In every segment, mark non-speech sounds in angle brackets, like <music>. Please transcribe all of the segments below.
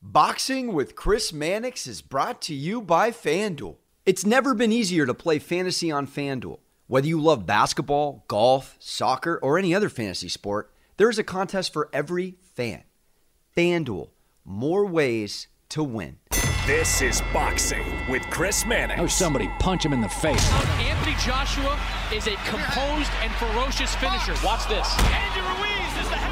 Boxing with Chris Mannix is brought to you by FanDuel. It's never been easier to play fantasy on FanDuel. Whether you love basketball, golf, soccer, or any other fantasy sport, there is a contest for every fan. FanDuel, more ways to win. This is Boxing with Chris Mannix. Oh, somebody punch him in the face. Anthony Joshua is a composed and ferocious finisher. Watch this. Andy Ruiz is the heavyweight champion.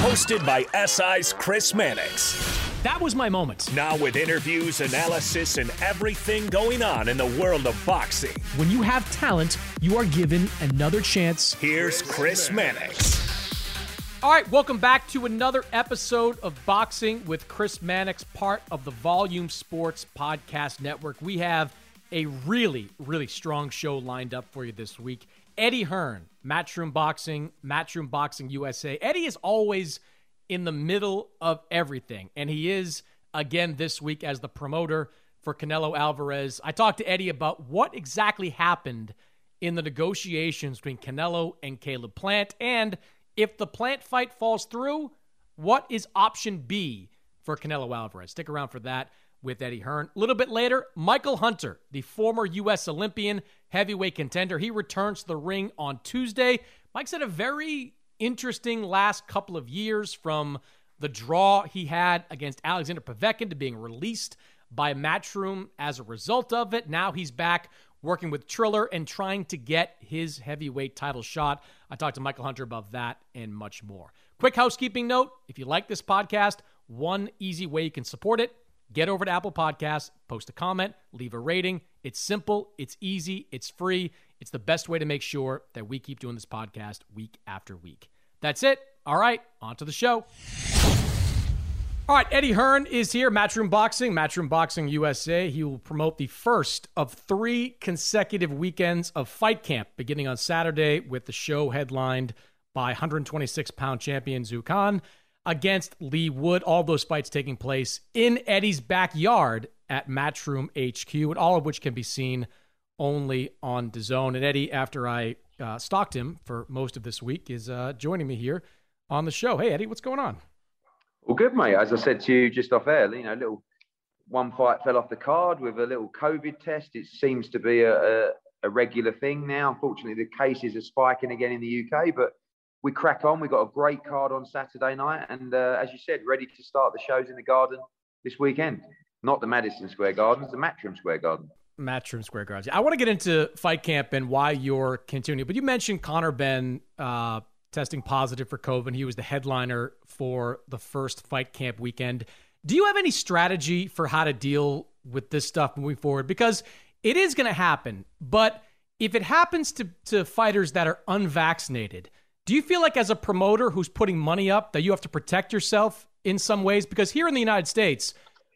Hosted by SI's Chris Mannix. That was my moment. Now, with interviews, analysis, and everything going on in the world of boxing. When you have talent, you are given another chance. Here's Chris Mannix. All right, welcome back to another episode of Boxing with Chris Mannix, part of the Volume Sports Podcast Network. We have a really, really strong show lined up for you this week. Eddie Hearn, Matchroom Boxing, Matchroom Boxing USA. Eddie is always in the middle of everything. And he is, again, this week as the promoter for Canelo Alvarez. I talked to Eddie about what exactly happened in the negotiations between Canelo and Caleb Plant. And if the Plant fight falls through, what is option B for Canelo Alvarez? Stick around for that with Eddie Hearn. A little bit later, Michael Hunter, the former U.S. Olympian heavyweight contender, he returns to the ring on Tuesday. Mike's had a very interesting last couple of years from the draw he had against Alexander Povetkin to being released by Matchroom as a result of it. Now he's back working with Triller and trying to get his heavyweight title shot. I talked to Michael Hunter about that and much more. Quick housekeeping note if you like this podcast, one easy way you can support it get over to Apple Podcasts, post a comment, leave a rating. It's simple, it's easy, it's free. It's the best way to make sure that we keep doing this podcast week after week. That's it. All right, on to the show. All right, Eddie Hearn is here, Matchroom Boxing, Matchroom Boxing USA. He will promote the first of three consecutive weekends of Fight Camp, beginning on Saturday with the show headlined by 126 pound champion Xu Can against Leigh Wood. All those fights taking place in Eddie's backyard at Matchroom HQ, and all of which can be seen only on DAZN. And Eddie, after I uh, stalked him for most of this week, is uh, joining me here on the show. Hey, Eddie, what's going on? Well, good, mate. As I said to you just off air, you know, little one fight fell off the card with a little COVID test. It seems to be a, a, a regular thing now. Unfortunately, the cases are spiking again in the UK, but we crack on. We've got a great card on Saturday night, and uh, as you said, ready to start the shows in the Garden this weekend. Not the Madison Square Gardens, the Matchroom Square Garden. Matchroom Square Gardens. I want to get into Fight Camp and why you're continuing, but you mentioned Conor Benn uh, testing positive for COVID. He was the headliner for the first Fight Camp weekend. Do you have any strategy for how to deal with this stuff moving forward? Because it is going to happen, but if it happens to, to fighters that are unvaccinated, do you feel like as a promoter who's putting money up that you have to protect yourself in some ways? Because here in the United States,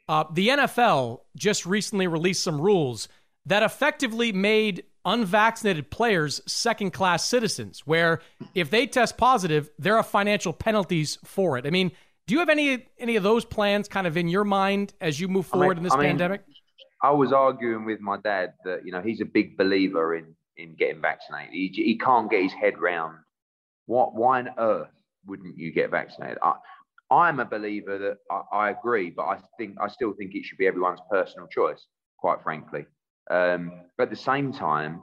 uh, the NFL just recently released some rules that effectively made unvaccinated players second class citizens, where if they test positive, there are financial penalties for it. I mean, do you have any any of those plans kind of in your mind as you move forward I mean, in this I mean, pandemic? I was arguing with my dad that you know he's a big believer in in getting vaccinated. He, he can't get his head round what why on earth wouldn't you get vaccinated? I, I'm a believer that I, I, agree, but I think I still think it should be everyone's personal choice, quite frankly. Um, but at the same time,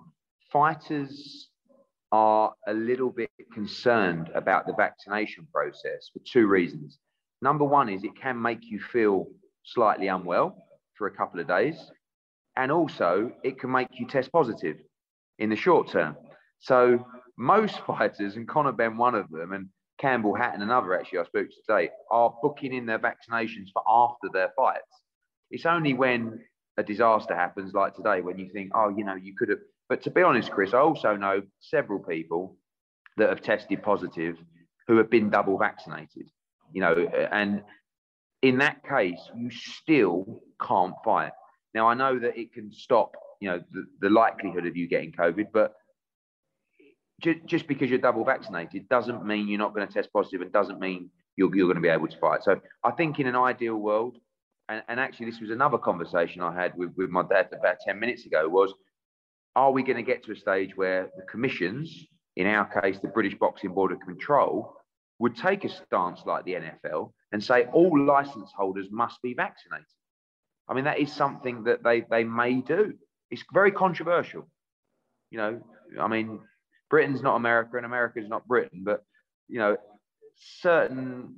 fighters are a little bit concerned about the vaccination process for two reasons. Number one is it can make you feel slightly unwell for a couple of days, and also it can make you test positive in the short term. So most fighters, and Conor Benn, one of them, and Campbell Hatton another actually I spoke to today, are booking in their vaccinations for after their fights. It's only when a disaster happens like today when you think, oh, you know, you could have. But to be honest, Chris, I also know several people that have tested positive who have been double vaccinated. You know, and in that case, you still can't fight. Now I know that it can stop, you know, the, the likelihood of you getting COVID, but just because you're double vaccinated doesn't mean you're not going to test positive and doesn't mean you're, you're going to be able to fight. So I think in an ideal world, and, and actually this was another conversation I had with, with my dad about 10 minutes ago was, are we going to get to a stage where the commissions, in our case, the British Boxing Board of Control, would take a stance like the NFL and say all license holders must be vaccinated? I mean, that is something that they, they may do. It's very controversial. You know, I mean, Britain's not America and America's not Britain, but you know, certain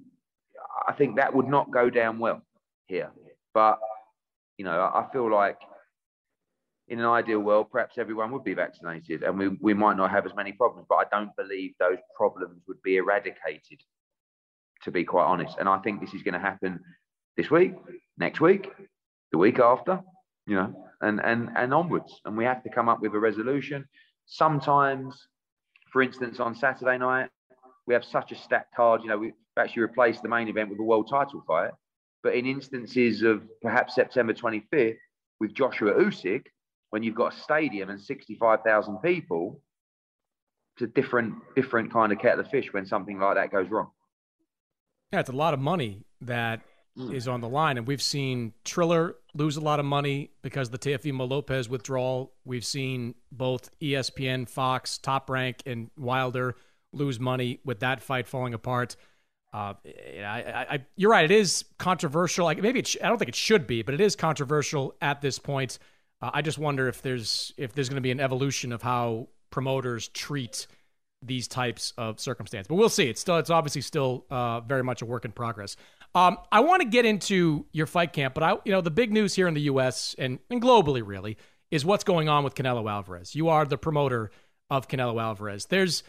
I think that would not go down well here. But you know, I feel like in an ideal world, perhaps everyone would be vaccinated and we, we might not have as many problems, but I don't believe those problems would be eradicated, to be quite honest. And I think this is going to happen this week, next week, the week after, you know, and, and, and onwards. And we have to come up with a resolution. Sometimes for instance, on Saturday night, we have such a stacked card. You know, we've actually replaced the main event with a world title fight. But in instances of perhaps September 25th with Joshua Usyk, when you've got a stadium and 65,000 people, it's a different, different kind of kettle of fish when something like that goes wrong. Yeah, it's a lot of money that mm. is on the line. And we've seen Triller lose a lot of money because the Teofimo Lopez withdrawal. We've seen both ESPN, Fox, Top Rank, and Wilder lose money with that fight falling apart. Uh, I, I, you're right. It is controversial. Like maybe sh- I don't think it should be, but it is controversial at this point. Uh, I just wonder if there's if there's going to be an evolution of how promoters treat these types of circumstances. But we'll see. It's still it's obviously still uh, very much a work in progress. Um, I want to get into your fight camp, but I, you know, the big news here in the U.S. and, and globally, really, is what's going on with Canelo Alvarez. You are the promoter of Canelo Alvarez. There's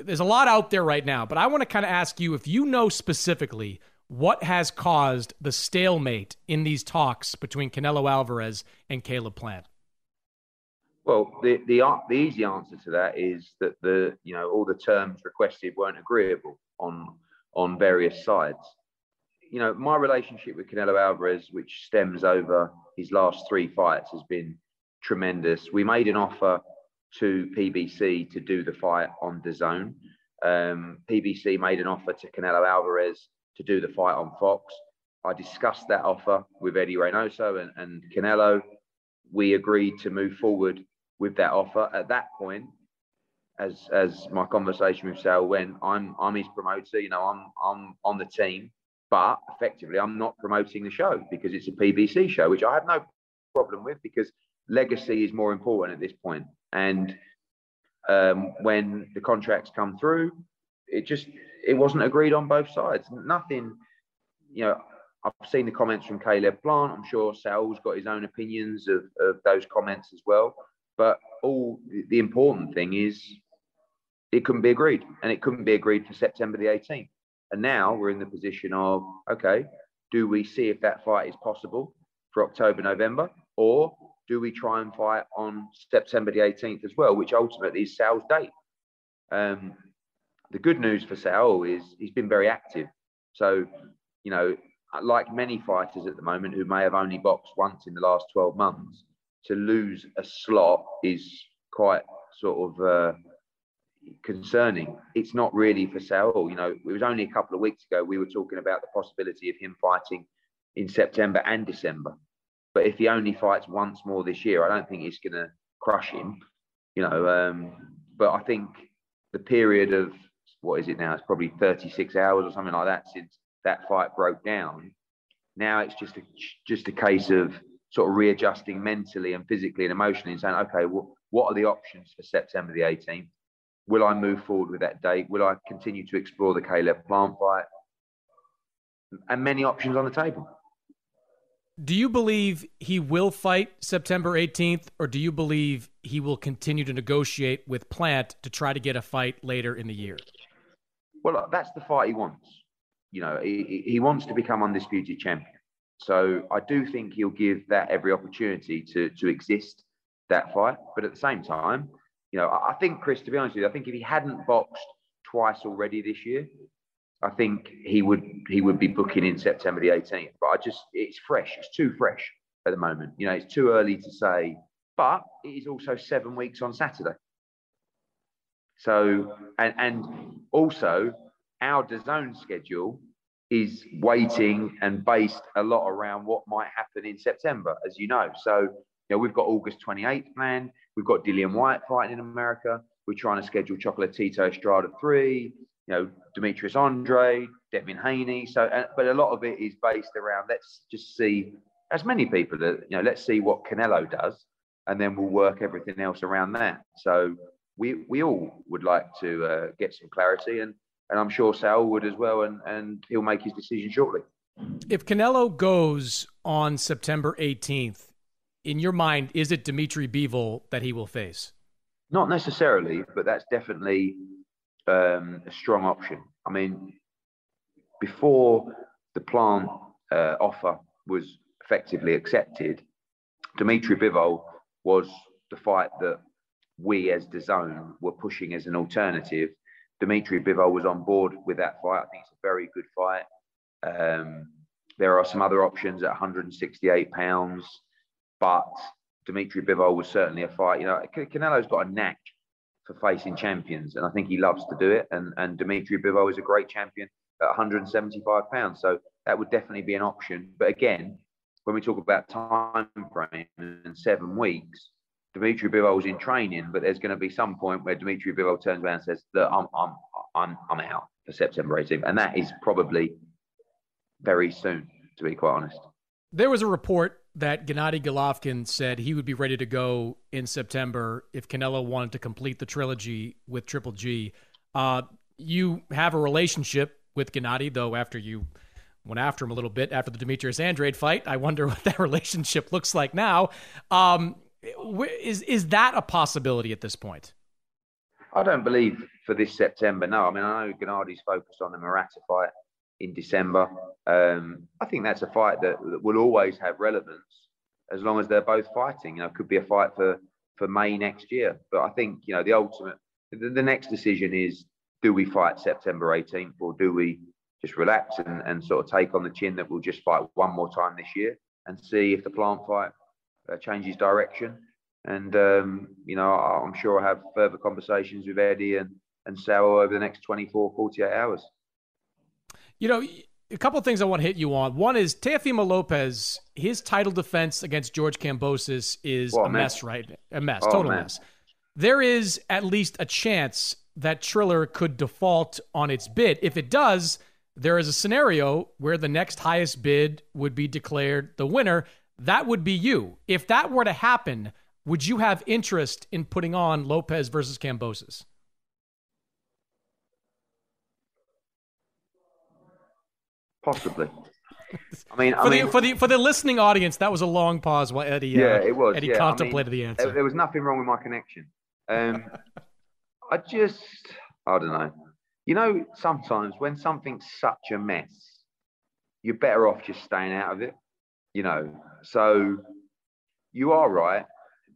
there's a lot out there right now, but I want to kind of ask you if you know specifically what has caused the stalemate in these talks between Canelo Alvarez and Caleb Plant. Well, the, the the easy answer to that is that the you know all the terms requested weren't agreeable on on various sides you know, my relationship with Canelo Alvarez, which stems over his last three fights, has been tremendous. We made an offer to PBC to do the fight on DAZN. Um, PBC made an offer to Canelo Alvarez to do the fight on Fox. I discussed that offer with Eddie Reynoso and, and Canelo. We agreed to move forward with that offer. At that point, as as my conversation with Sal went, I'm I'm his promoter. You know, I'm I'm on the team. But effectively, I'm not promoting the show because it's a PBC show, which I have no problem with because legacy is more important at this point. And um, when the contracts come through, it just it wasn't agreed on both sides. Nothing, you know. I've seen the comments from Caleb Plant. I'm sure Sal's got his own opinions of, of those comments as well. But all the important thing is it couldn't be agreed, and it couldn't be agreed for September the 18th. And now we're in the position of, okay, do we see if that fight is possible for October, November, or do we try and fight on September the 18th as well, which ultimately is Sal's date? Um, the good news for Sal is he's been very active. So, you know, like many fighters at the moment who may have only boxed once in the last 12 months, to lose a slot is quite sort of uh, concerning. It's not really for sale. You know, it was only a couple of weeks ago we were talking about the possibility of him fighting in September and December. But if he only fights once more this year, I don't think it's going to crush him. You know, um, but I think the period of what is it now? It's probably 36 hours or something like that since that fight broke down. Now it's just a, just a case of sort of readjusting mentally and physically and emotionally and saying, okay, well, what are the options for September the 18th? Will I move forward with that date? Will I continue to explore the Caleb Plant fight? And many options on the table. Do you believe he will fight September 18th, or do you believe he will continue to negotiate with Plant to try to get a fight later in the year? Well, that's the fight he wants. You know, he, he wants to become undisputed champion. So I do think he'll give that every opportunity to to exist that fight. But at the same time, you know, I think Chris, to be honest with you, I think if he hadn't boxed twice already this year, I think he would he would be booking in September the 18th. But I just it's fresh. It's too fresh at the moment. You know, it's too early to say. But it is also seven weeks on Saturday. So and and also our DAZN schedule is waiting and based a lot around what might happen in September, as you know. So, you know, we've got August 28th planned. We've got Dillian Whyte fighting in America. We're trying to schedule Chocolatito Estrada 3, you know, Demetrius Andrade, Devin Haney. So, uh, but a lot of it is based around let's just see, as many people that, you know, let's see what Canelo does, and then we'll work everything else around that. So, we, we all would like to uh, get some clarity and and I'm sure Sal would as well, and, and he'll make his decision shortly. If Canelo goes on September 18th, in your mind, is it Dimitri Bivol that he will face? Not necessarily, but that's definitely um, a strong option. I mean, before the plant uh, offer was effectively accepted, Dimitri Bivol was the fight that we as DAZN were pushing as an alternative Dimitri Bivol was on board with that fight. I think it's a very good fight. Um, there are some other options at 168 pounds, but Dimitri Bivol was certainly a fight. You know, Canelo's got a knack for facing champions, and I think he loves to do it. And and Dimitri Bivol is a great champion at 175 pounds, so that would definitely be an option. But again, when we talk about time frame and seven weeks, Dimitri Bivol's in training, but there's going to be some point where Dimitri Bivol turns around and says, "Look, I'm I'm I'm I'm out for September 18th," and that is probably very soon, to be quite honest. There was a report that Gennady Golovkin said he would be ready to go in September if Canelo wanted to complete the trilogy with Triple G. Uh, you have a relationship with Gennady, though. After you went after him a little bit after the Demetrius Andrade fight, I wonder <laughs> what that relationship looks like now. Um, is is that a possibility at this point? I don't believe for this September. No, I mean I know Gennady's focused on the Murata fight in December. Um, I think that's a fight that, that, will always have relevance as long as they're both fighting. You know, it could be a fight for for May next year. But I think you know the ultimate, the, the next decision is: do we fight September 18th, or do we just relax and, and sort of take on the chin that we'll just fight one more time this year and see if the plant fight uh, changes direction. And um, you know, I'm sure I'll have further conversations with Eddie and and Sal over the next 24, 48 hours. You know, a couple of things I want to hit you on. One is Teofimo Lopez. His title defense against George Kambosos is a, a mess. mess, right? A mess, oh, total man. mess. There is at least a chance that Triller could default on its bid. If it does, there is a scenario where the next highest bid would be declared the winner that would be you. If that were to happen, would you have interest in putting on Lopez versus Kambosos? Possibly. <laughs> I mean, for I mean, the for the for the listening audience, that was a long pause while Eddie. Uh, yeah, it was. Eddie yeah. contemplated I mean, the answer. There was nothing wrong with my connection. Um, <laughs> I just, I don't know. You know, sometimes when something's such a mess, you're better off just staying out of it you know. So you are right.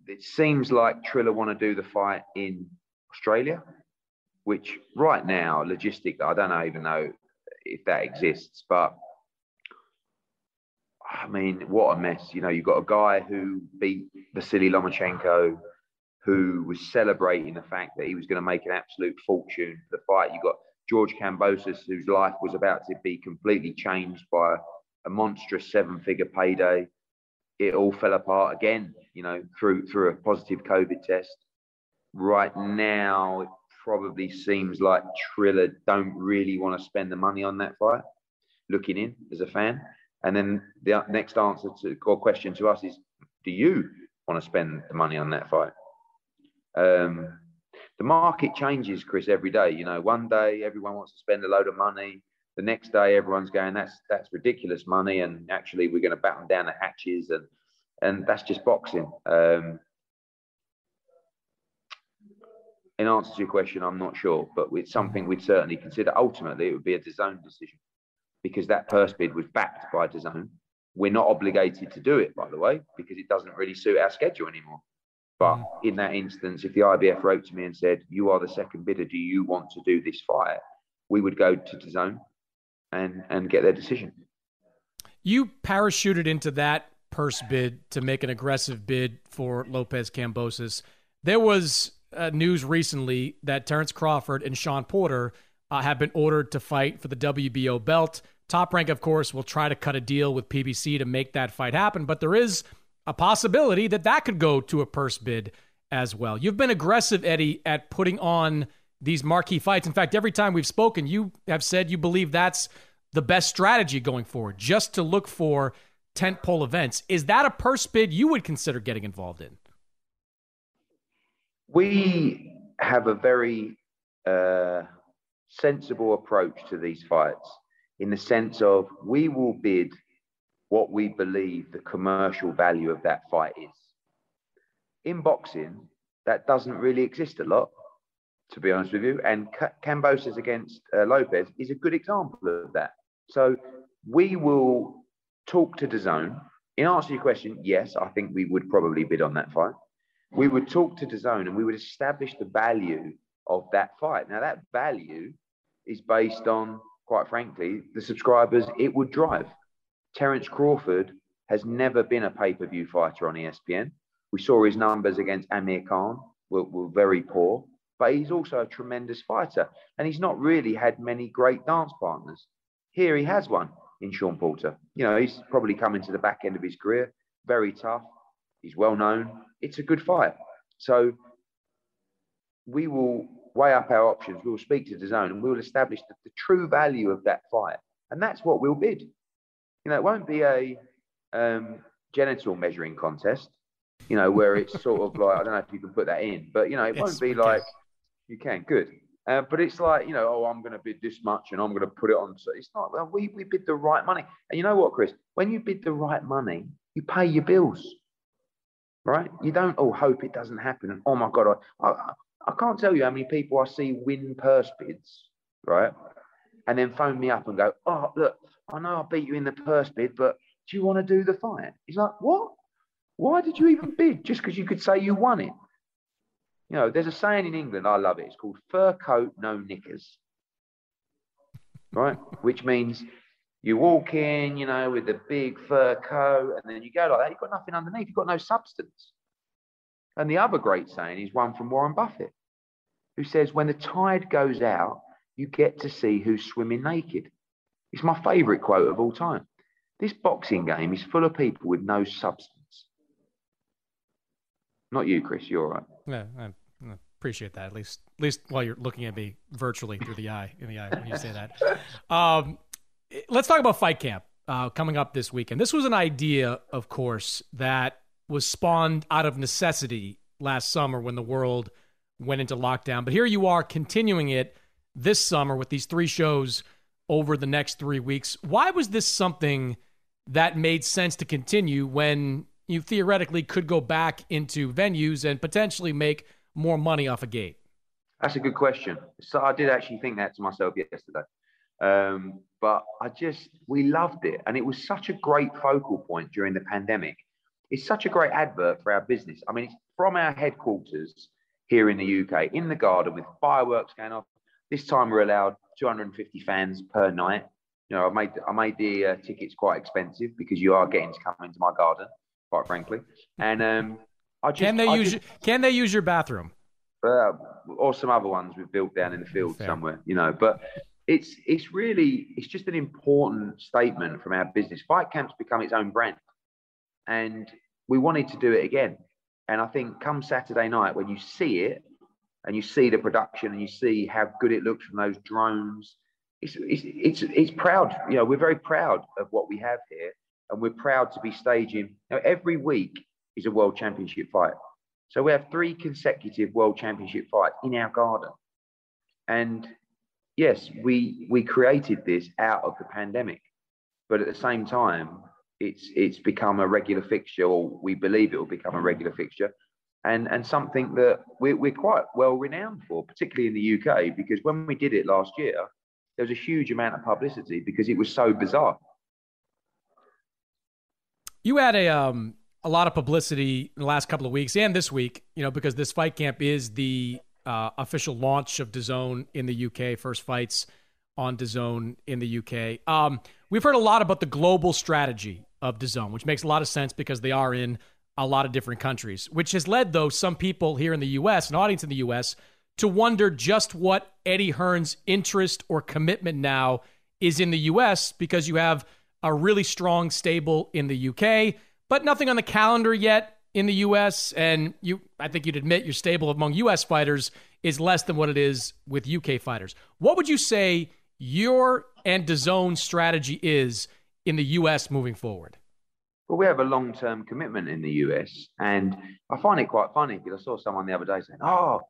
It seems like Triller want to do the fight in Australia, which right now, logistic, I don't even know if that exists, but I mean, what a mess. You know, you've got a guy who beat Vasily Lomachenko, who was celebrating the fact that he was going to make an absolute fortune for the fight. You've got George Kambosos, whose life was about to be completely changed by a monstrous seven-figure payday. It all fell apart again, you know, through through a positive COVID test. Right now, probably seems like Triller don't really want to spend the money on that fight. Looking in as a fan, and then the next answer to or question to us is, do you want to spend the money on that fight? Um, the market changes, Chris, every day. You know, one day everyone wants to spend a load of money. The next day everyone's going, that's that's ridiculous money, and actually we're going to batten down the hatches, and and that's just boxing. Um, in answer to your question, I'm not sure, but it's something we'd certainly consider. Ultimately, it would be a DAZN decision because that purse bid was backed by DAZN. We're not obligated to do it, by the way, because it doesn't really suit our schedule anymore. But mm. in that instance, if the IBF wrote to me and said, "You are the second bidder. Do you want to do this fight?" we would go to DAZN and and get their decision. You parachuted into that purse bid to make an aggressive bid for Lopez Kambosos. There was uh, news recently that Terence Crawford and Shawn Porter uh, have been ordered to fight for the WBO belt. Top Rank, of course, will try to cut a deal with PBC to make that fight happen, but there is a possibility that that could go to a purse bid as well. You've been aggressive, Eddie, at putting on these marquee fights. In fact, every time we've spoken, you have said you believe that's the best strategy going forward, just to look for tentpole events. Is that a purse bid you would consider getting involved in? We have a very uh, sensible approach to these fights in the sense of we will bid what we believe the commercial value of that fight is. In boxing, that doesn't really exist a lot, to be honest with you. And Kambosos against uh, Lopez is a good example of that. So we will talk to DAZN. In answer to your question, yes, I think we would probably bid on that fight. We would talk to DAZN and we would establish the value of that fight. Now, that value is based on, quite frankly, the subscribers it would drive. Terence Crawford has never been a pay per view fighter on ESPN. We saw his numbers against Amir Khan were, were very poor, but he's also a tremendous fighter. And he's not really had many great dance partners. Here he has one in Shawn Porter. You know, he's probably coming to the back end of his career, very tough. He's well known. It's a good fight. So we will weigh up our options. We will speak to DAZN and we will establish the, the true value of that fight. And that's what we'll bid you know, it won't be a um, genital measuring contest, you know, where it's <laughs> sort of like, I don't know if you can put that in, but, you know, it yes, won't be like, can. you can, good. Uh, but it's like, you know, oh, I'm going to bid this much and I'm going to put it on. So it's not, well, we, we bid the right money. And you know what, Chris? When you bid the right money, you pay your bills, right? You don't, oh, hope it doesn't happen. Oh my God, I, I, I can't tell you how many people I see win purse bids, right? And then phone me up and go, oh, look, I know I beat you in the purse bid, but do you want to do the fight? He's like, what? Why did you even bid? Just because you could say you won it. You know, there's a saying in England, I love it. It's called fur coat, no knickers. Right? Which means you walk in, you know, with the big fur coat, and then you go like that. You've got nothing underneath. You've got no substance. And the other great saying is one from Warren Buffett, who says, when the tide goes out, you get to see who's swimming naked. It's my favourite quote of all time. This boxing game is full of people with no substance. Not you, Chris. You're all right. Yeah, I appreciate that. At least, at least while you're looking at me virtually through the eye in the eye when you say that. <laughs> Um, let's talk about Fight Camp uh, coming up this weekend. This was an idea, of course, that was spawned out of necessity last summer when the world went into lockdown. But here you are continuing it this summer with these three shows over the next three weeks. Why was this something that made sense to continue when you theoretically could go back into venues and potentially make more money off a gate? That's a good question. So I did actually think that to myself yesterday. Um, but I just, we loved it. And it was such a great focal point during the pandemic. It's such a great advert for our business. I mean, it's from our headquarters here in the UK, in the garden with fireworks going off. This time we're allowed 250 fans per night. You know, I made I made the uh, tickets quite expensive because you are getting to come into my garden, quite frankly. And um, I just, can they I use just, can they use your bathroom? Uh, or some other ones we've built down in the field Fair. somewhere, you know. But it's it's really it's just an important statement from our business. Fight Camp's become its own brand, and we wanted to do it again. And I think come Saturday night when you see it and you see the production and you see how good it looks from those drones, it's it's it's, it's proud. You know, we're very proud of what we have here, and we're proud to be staging. Know, every week is a world championship fight. So we have three consecutive world championship fights in our garden. And yes, we we created this out of the pandemic, but at the same time, it's it's become a regular fixture, or we believe it will become a regular fixture, and and something that we're, we're quite well renowned for, particularly in the UK, because when we did it last year, there was a huge amount of publicity because it was so bizarre. You had a um a lot of publicity in the last couple of weeks and this week, you know, because this fight camp is the uh, official launch of DAZN in the UK, first fights on DAZN in the UK. Um, we've heard a lot about the global strategy of DAZN, which makes a lot of sense because they are in a lot of different countries, which has led, though, some people here in the US, an audience in the US, to wonder just what Eddie Hearn's interest or commitment now is in the US because you have a really strong stable in the UK but nothing on the calendar yet in the U.S. And you, I think you'd admit your stable among U.S. fighters is less than what it is with UK fighters. What would you say your and DAZN strategy is in the U.S. moving forward? Well, we have a long-term commitment in the US, and I find it quite funny because I saw someone the other day saying, "Oh,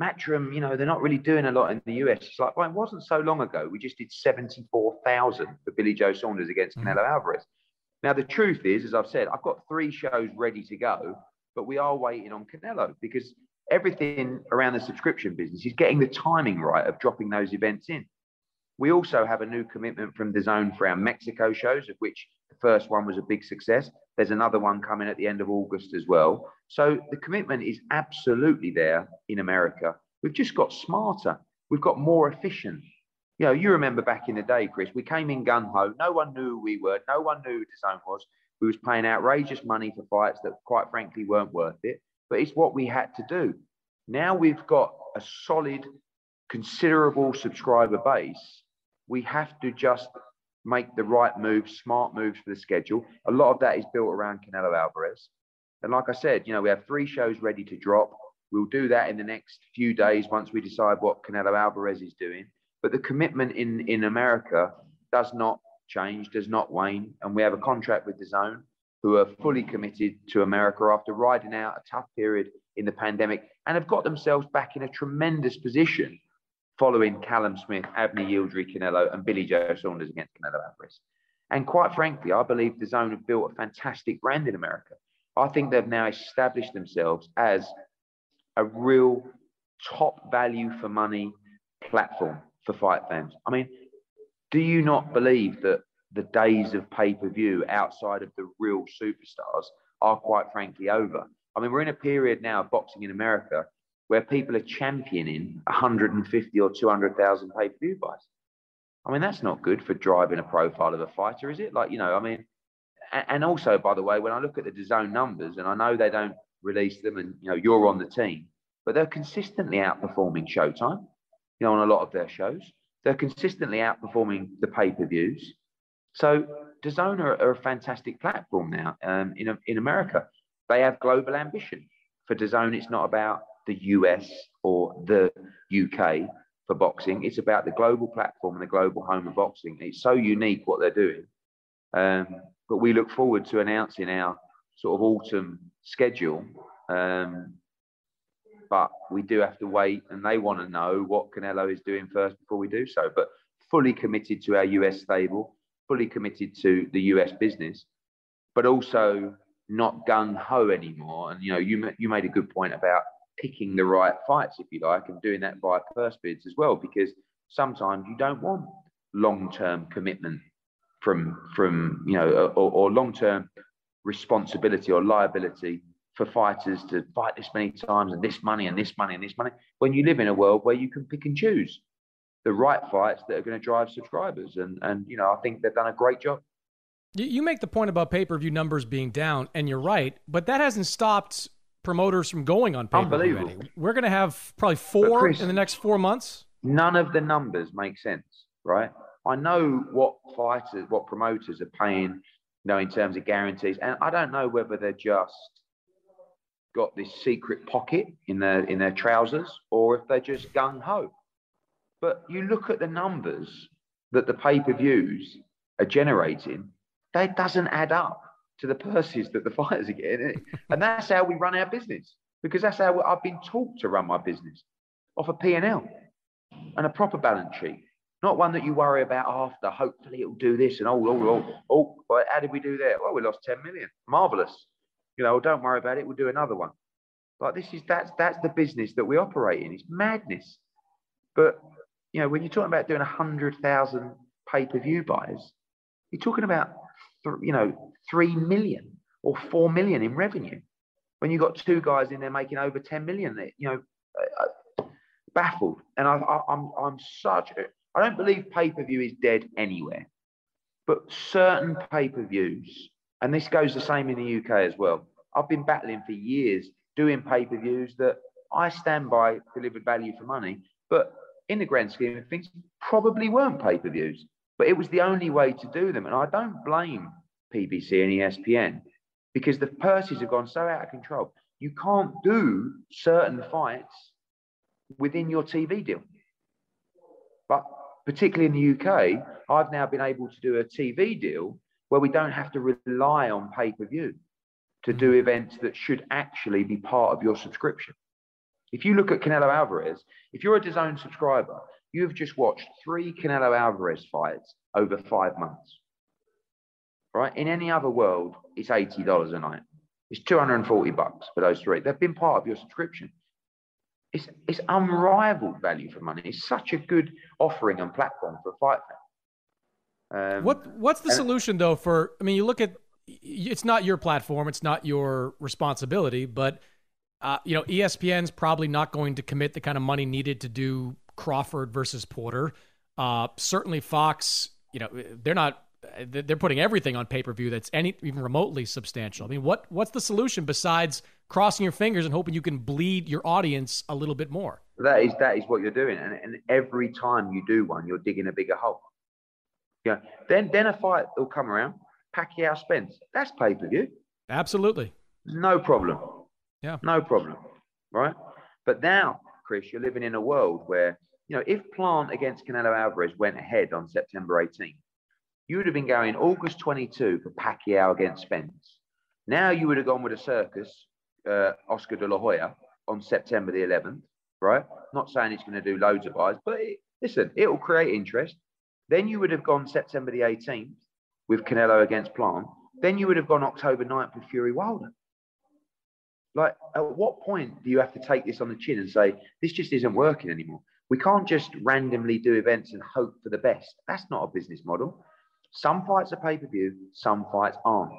Matchroom, you know, they're not really doing a lot in the US." It's like, well, it wasn't so long ago. We just did seventy-four thousand for Billy Joe Saunders against mm-hmm. Canelo Alvarez. Now, the truth is, as I've said, I've got three shows ready to go, but we are waiting on Canelo because everything around the subscription business is getting the timing right of dropping those events in. We also have a new commitment from DAZN for our Mexico shows, of which the first one was a big success. There's another one coming at the end of August as well. So the commitment is absolutely there in America. We've just got smarter. We've got more efficient you know, you remember back in the day, Chris, we came in gun ho. No one knew who we were. No one knew who DAZN was. We was paying outrageous money for fights that, quite frankly, weren't worth it. But it's what we had to do. Now we've got a solid, considerable subscriber base. We have to just make the right moves, smart moves for the schedule. A lot of that is built around Canelo Alvarez. And like I said, you know, we have three shows ready to drop. We'll do that in the next few days once we decide what Canelo Alvarez is doing. But the commitment in, in America does not change, does not wane. And we have a contract with DAZN who are fully committed to America after riding out a tough period in the pandemic and have got themselves back in a tremendous position following Callum Smith, Avni Yildirim Canelo, and Billy Joe Saunders against Canelo Alvarez. And quite frankly, I believe DAZN have built a fantastic brand in America. I think they've now established themselves as a real top value for money platform for fight fans. I mean, do you not believe that the days of pay per view outside of the real superstars are quite frankly over? I mean, we're in a period now of boxing in America where people are championing 150 or 200,000 pay per view buys. I mean, that's not good for driving a profile of a fighter, is it? Like, you know, I mean, and also, by the way, when I look at the DAZN numbers, and I know they don't release them, and you know, you're on the team, but they're consistently outperforming Showtime you know, on a lot of their shows. They're consistently outperforming the pay per views. So DAZN are, are, a fantastic platform now um, in, in America. They have global ambition. For DAZN, it's not about the US or the UK for boxing. It's about the global platform and the global home of boxing. It's so unique what they're doing. Um, but we look forward to announcing our sort of autumn schedule um, but we do have to wait, and they want to know what Canelo is doing first before we do so. But fully committed to our US stable, fully committed to the US business, but also not gung ho anymore. And you know, you you made a good point about picking the right fights, if you like, and doing that via purse bids as well, because sometimes you don't want long term commitment from from you know or, or long term responsibility or liability for fighters to fight this many times and this money and this money and this money when you live in a world where you can pick and choose the right fights that are going to drive subscribers and and you know I think they've done a great job. You make the point about pay-per-view numbers being down and you're right, but that hasn't stopped promoters from going on pay per view. We're going to have probably four Chris, in the next four months. None of the numbers make sense, right? I know what fighters, what promoters are paying, you know, in terms of guarantees, and I don't know whether they're just got this secret pocket in their in their trousers or if they're just gung ho. But you look at the numbers that the pay per views are generating, that doesn't add up to the purses that the <laughs> fighters are getting. and that's how we run our business because that's how I've been taught to run my business off a P&L and a proper balance sheet. Not one that you worry about after. Hopefully it'll do this and oh, oh, oh, oh, how did we do that? Well, we lost 10 million. Marvelous. You know, don't worry about it. We'll do another one. Like this is that's that's the business that we operate in. It's madness. But you know, when you're talking about doing a hundred thousand pay-per-view buys, you're talking about you know three million or four million in revenue. When you've got two guys in there making over 10 million, you know, uh, baffled. And I, I, I'm I'm such a, I don't believe pay-per-view is dead anywhere, but certain pay-per-views, and this goes the same in the UK as well. I've been battling for years doing pay-per-views that I stand by delivered value for money, but in the grand scheme of things, probably weren't pay-per-views. But it was the only way to do them. And I don't blame PBC and ESPN because the purses have gone so out of control. You can't do certain fights within your TV deal. But particularly in the UK, I've now been able to do a TV deal where we don't have to rely on pay per view to do mm-hmm. events that should actually be part of your subscription. If you look at Canelo Alvarez, if you're a DAZN subscriber, you've just watched three Canelo Alvarez fights over five months. Right? In any other world, it's $80 a night. It's 240 bucks for those three. They've been part of your subscription. It's, it's unrivaled value for money. It's such a good offering and platform for a fight fan. Um, what what's the solution though for I mean you look at it's not your platform, it's not your responsibility, but uh, you know, ESPN's probably not going to commit the kind of money needed to do Crawford versus Porter. Uh, certainly, Fox, you know, they're not. They're putting everything on pay per view that's any even remotely substantial. I mean, what what's the solution besides crossing your fingers and hoping you can bleed your audience a little bit more? That is that is what you're doing, and, and every time you do one, you're digging a bigger hole. Yeah. Then then a fight will come around. Pacquiao Spence. That's pay per view. Absolutely. No problem. Yeah. No problem. Right. But now, Chris, you're living in a world where, you know, if Plant against Canelo Alvarez went ahead on September 18th, you would have been going August 22 for Pacquiao against Spence. Now you would have gone with a circus, uh, Oscar de la Hoya, on September the 11th, right? Not saying it's going to do loads of buys, but it, listen, it will create interest. Then you would have gone September the 18th with Canelo against Plant. Then you would have gone October 9th with Fury Wilder. Like, at what point do you have to take this on the chin and say, this just isn't working anymore? We can't just randomly do events and hope for the best. That's not a business model. Some fights are pay per view, some fights aren't.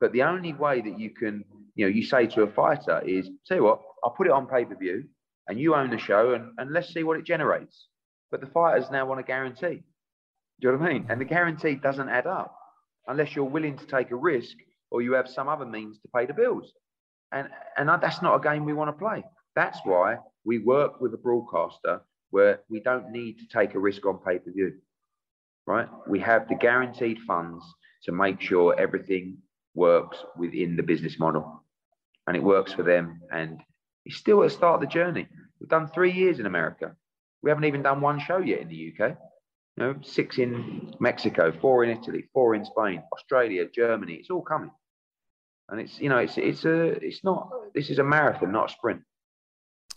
But the only way that you can, you know, you say to a fighter is, say what, I'll put it on pay per view and you own the show and, and let's see what it generates. But the fighters now want a guarantee. Do you know what I mean? And the guarantee doesn't add up unless you're willing to take a risk or you have some other means to pay the bills. And, and that's not a game we want to play. That's why we work with a broadcaster where we don't need to take a risk on pay per view, right? We have the guaranteed funds to make sure everything works within the business model and it works for them. And it's still at the start of the journey. We've done three years in America. We haven't even done one show yet in the UK. You know, six in Mexico, four in Italy, four in Spain, Australia, Germany. It's all coming and it's you know it's it's a it's not this is a marathon, not a sprint.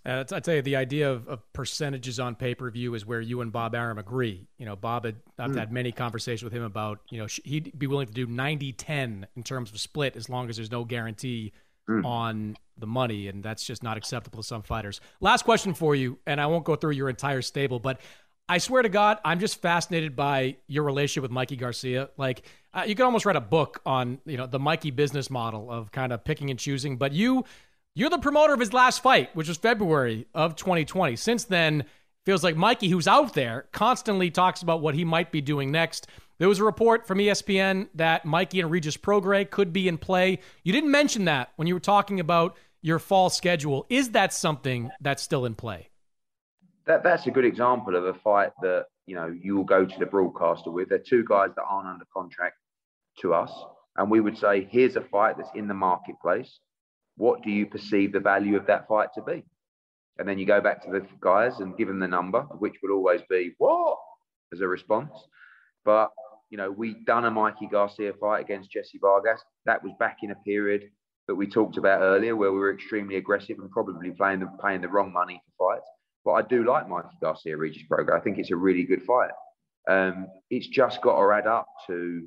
Uh, I tell you, the idea of, of percentages on pay per view is where you and Bob Arum agree. You know, Bob had I've mm. had many conversations with him about you know he'd be willing to do 90-10 in terms of split as long as there's no guarantee mm. on the money, and that's just not acceptable to some fighters. Last question for you, and I won't go through your entire stable, but I swear to God, I'm just fascinated by your relationship with Mikey Garcia. Like, uh, you could almost write a book on, you know, the Mikey business model of kind of picking and choosing. But you, you're the promoter of his last fight, which was February of 2020. Since then, feels like Mikey, who's out there, constantly talks about what he might be doing next. There was a report from ESPN that Mikey and Regis Prograis could be in play. You didn't mention that when you were talking about your fall schedule. Is that something that's still in play? That that's a good example of a fight that you know you will go to the broadcaster with. They're two guys that aren't under contract to us, and we would say, here's a fight that's in the marketplace. What do you perceive the value of that fight to be? And then you go back to the guys and give them the number, which would always be what as a response. But you know, we done a Mikey Garcia fight against Jesse Vargas. That was back in a period that we talked about earlier, where we were extremely aggressive and probably playing the paying the wrong money for fights. But I do like Mikey Garcia Regis Prograis. I think it's a really good fight. Um, it's just got to add up to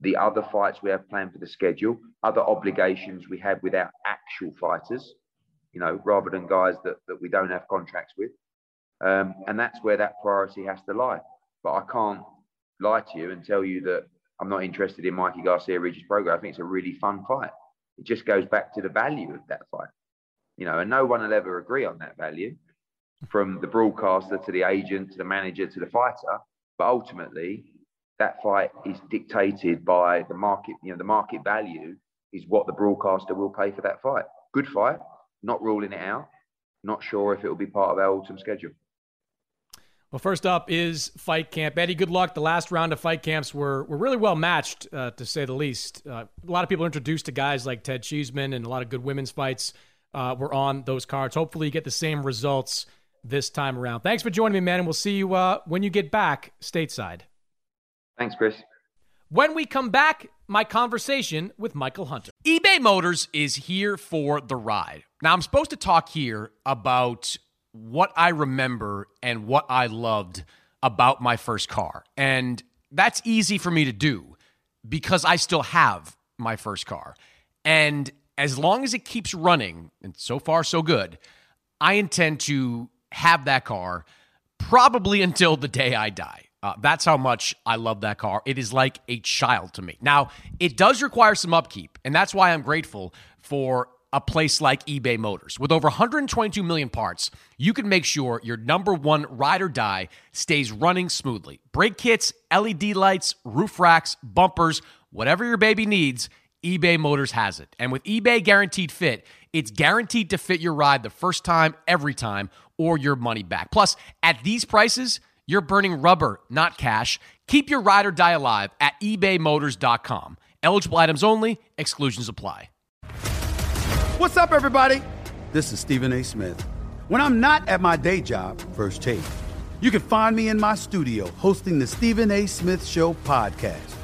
the other fights we have planned for the schedule, other obligations we have with our actual fighters, you know, rather than guys that, that we don't have contracts with. Um, and that's where that priority has to lie. But I can't lie to you and tell you that I'm not interested in Mikey Garcia Regis Prograis. I think it's a really fun fight. It just goes back to the value of that fight. You know, and no one will ever agree on that value from the broadcaster to the agent to the manager to the fighter. But ultimately, that fight is dictated by the market, you know, the market value is what the broadcaster will pay for that fight. Good fight, not ruling it out, not sure if it will be part of our autumn schedule. Well, first up is Fight Camp. Eddie, good luck. The last round of Fight Camps were, were really well matched, uh, to say the least. Uh, a lot of people introduced to guys like Ted Cheeseman, and a lot of good women's fights uh, were on those cards. Hopefully, you get the same results this time around. Thanks for joining me, man, and we'll see you uh, when you get back stateside. Thanks, Chris. When we come back, my conversation with Michael Hunter. eBay Motors is here for the ride. Now, I'm supposed to talk here about what I remember and what I loved about my first car. And that's easy for me to do because I still have my first car. And as long as it keeps running, and so far so good, I intend to have that car probably until the day I die. Uh, that's how much I love that car. It is like a child to me. Now, it does require some upkeep, and that's why I'm grateful for a place like eBay Motors. With over 122 million parts, you can make sure your number one ride or die stays running smoothly. Brake kits, LED lights, roof racks, bumpers, whatever your baby needs, eBay Motors has it. And with eBay Guaranteed Fit, it's guaranteed to fit your ride the first time, every time, or your money back. Plus, at these prices, you're burning rubber, not cash. Keep your ride or die alive at ebaymotors.com. Eligible items only, exclusions apply. What's up, everybody? This is Stephen A. Smith. When I'm not at my day job, First Take, you can find me in my studio hosting the Stephen A. Smith Show podcast.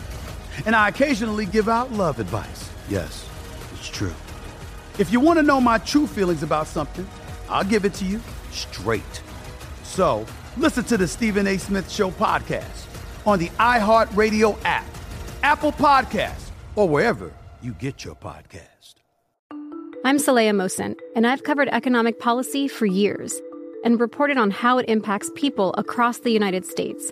And I occasionally give out love advice. Yes, it's true. If you want to know my true feelings about something, I'll give it to you straight. So listen to the Stephen A. Smith Show podcast on the iHeartRadio app, Apple Podcast, or wherever you get your podcast. I'm Saleha Mohsin, and I've covered economic policy for years and reported on how it impacts people across the United States.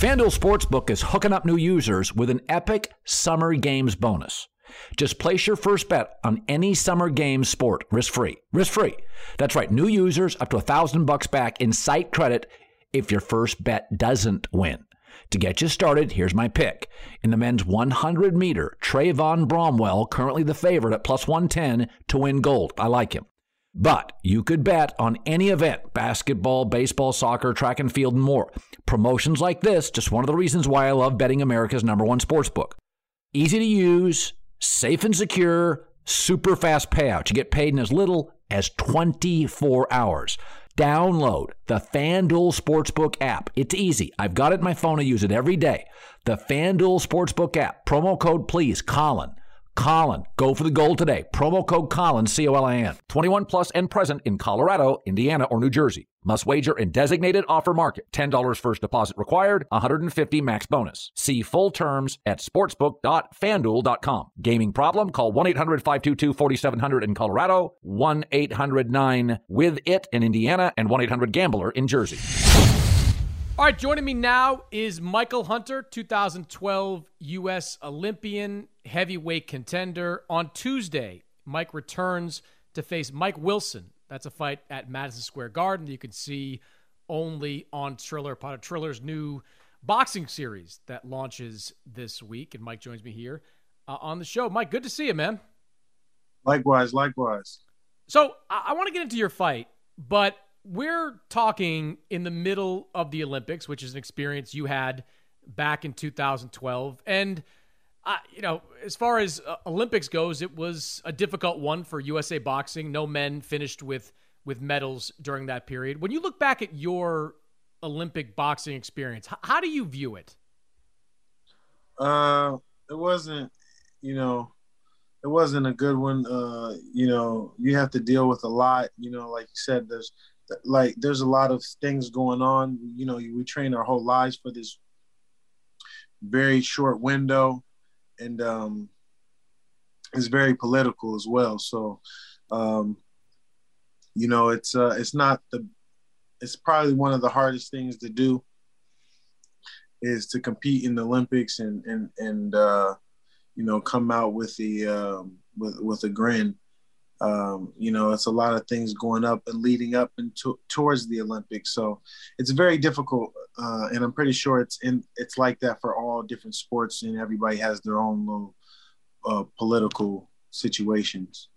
FanDuel Sportsbook is hooking up new users with an epic summer games bonus. Just place your first bet on any summer games sport risk free. Risk free. That's right. New users up to a thousand bucks back in site credit if your first bet doesn't win. To get you started, here's my pick. In the men's 100 meter, Trayvon Bromell, currently the favorite at plus 110 to win gold. I like him. But you could bet on any event basketball, baseball, soccer, track and field, and more. Promotions like this, just one of the reasons why I love betting America's number one sports book. Easy to use, safe and secure, super fast payouts. You get paid in as little as 24 hours. Download the FanDuel Sportsbook app. It's easy. I've got it in my phone. I use it every day. The FanDuel Sportsbook app. Promo code, please, Colin. Colin. Go for the gold today. Promo code Colin, C O L I N. 21 plus and present in Colorado, Indiana, or New Jersey. Must wager in designated offer market. $10 first deposit required, 150 max bonus. See full terms at sportsbook.fanduel.com. Gaming problem? Call 1 800 522 4700 in Colorado, 1 800 9 with it in Indiana, and 1 800 Gambler in Jersey. All right, joining me now is Michael Hunter, 2012 U.S. Olympian, heavyweight contender. On Tuesday, Mike returns to face Mike Wilson. That's a fight at Madison Square Garden. You can see only on Triller, part of Triller's new boxing series that launches this week. And Mike joins me here uh, on the show. Mike, good to see you, man. Likewise, likewise. So I, I want to get into your fight, but we're talking in the middle of the Olympics, which is an experience you had back in 2012. And, you know, as far as uh, Olympics goes, it was a difficult one for USA Boxing. No men finished with with medals during that period. When you look back at your Olympic boxing experience, h- how do you view it? Uh, it wasn't, you know, it wasn't a good one. Uh, you know, you have to deal with a lot. You know, like you said, there's like there's a lot of things going on. You know, we train our whole lives for this very short window, and um, it's very political as well. So, um, you know, it's uh, it's not the it's probably one of the hardest things to do is to compete in the Olympics and and and uh, you know come out with the um, with with a grin. Um, you know, it's a lot of things going up and leading up and to, towards the Olympics. So it's very difficult, uh, and I'm pretty sure it's in it's like that for all different sports, and everybody has their own little uh, political situations.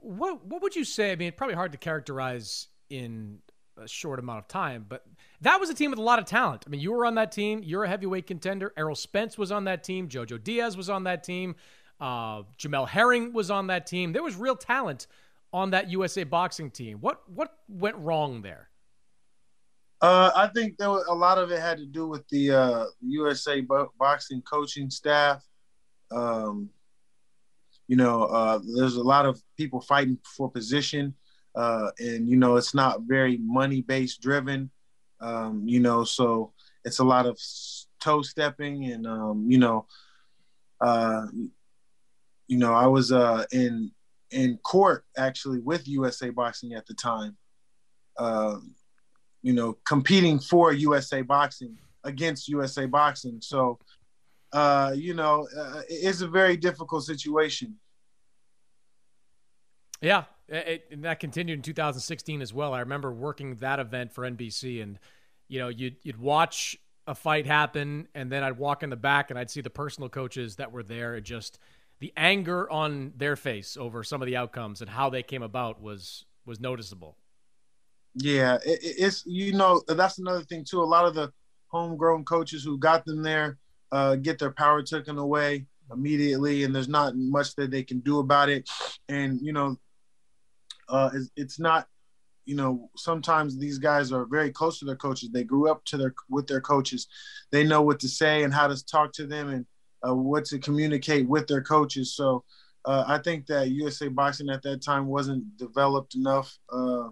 What what would you say? I mean, probably hard to characterize in a short amount of time, but that was a team with a lot of talent. I mean, you were on that team. You're a heavyweight contender. Errol Spence was on that team. Jojo Diaz was on that team. Uh, Jamel Herring was on that team. There was real talent on that USA boxing team. What what went wrong there? Uh, I think there was, a lot of it had to do with the uh, USA bo- boxing coaching staff. Um, you know, uh, there's a lot of people fighting for position, uh, and you know, it's not very money based driven. Um, you know, so it's a lot of toe stepping, and um, you know, uh, you know, I was uh, in in court actually with USA Boxing at the time. Uh, you know, competing for USA Boxing against USA Boxing. So, uh, you know, uh, it's a very difficult situation. Yeah, it, and that continued in 2016 as well. I remember working that event for NBC, and you know, you'd you'd watch a fight happen, and then I'd walk in the back and I'd see the personal coaches that were there. It just the anger on their face over some of the outcomes and how they came about was was noticeable. Yeah, it, it's you know that's another thing too. A lot of the homegrown coaches who got them there uh, get their power taken away immediately, and there's not much that they can do about it. And you know, uh, it's, it's not you know sometimes these guys are very close to their coaches. They grew up to their with their coaches. They know what to say and how to talk to them and uh, what to communicate with their coaches. So uh, I think that USA Boxing at that time wasn't developed enough, uh,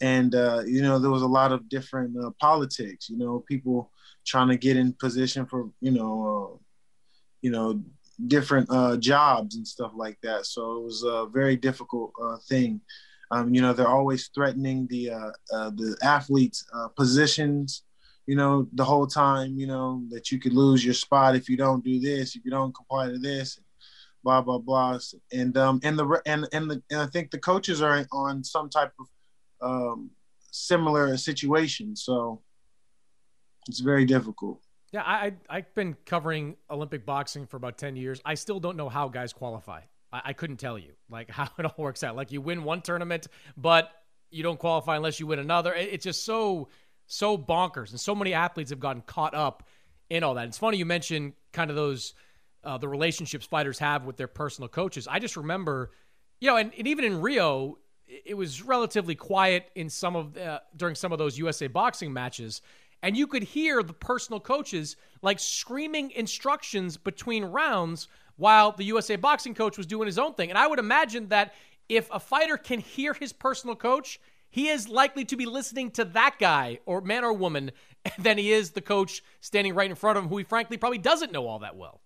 and uh, you know there was a lot of different uh, politics. You know, people trying to get in position for you know, uh, you know, different jobs and stuff like that. So it was a very difficult thing. Um, you know, they're always threatening the the athletes' positions you know, the whole time, you know, that you could lose your spot if you don't do this, if you don't comply to this, blah blah blah. And um and the and and, the, and I think the coaches are on some type of um, similar situation. So it's very difficult. Yeah, I, I've been covering Olympic boxing for about 10 years. I still don't know how guys qualify. I, I couldn't tell you like <laughs> how it all works out. Like you win one tournament, but you don't qualify unless you win another. It, it's just so, so bonkers. And so many athletes have gotten caught up in all that. It's funny you mentioned kind of those, uh, the relationships fighters have with their personal coaches. I just remember, you know, and, and even in Rio, it was relatively quiet in some of the, during some of those USA boxing matches and you could hear the personal coaches like screaming instructions between rounds while the USA boxing coach was doing his own thing. And I would imagine that if a fighter can hear his personal coach, he is likely to be listening to that guy or man or woman <laughs> than he is the coach standing right in front of him who he frankly probably doesn't know all that well.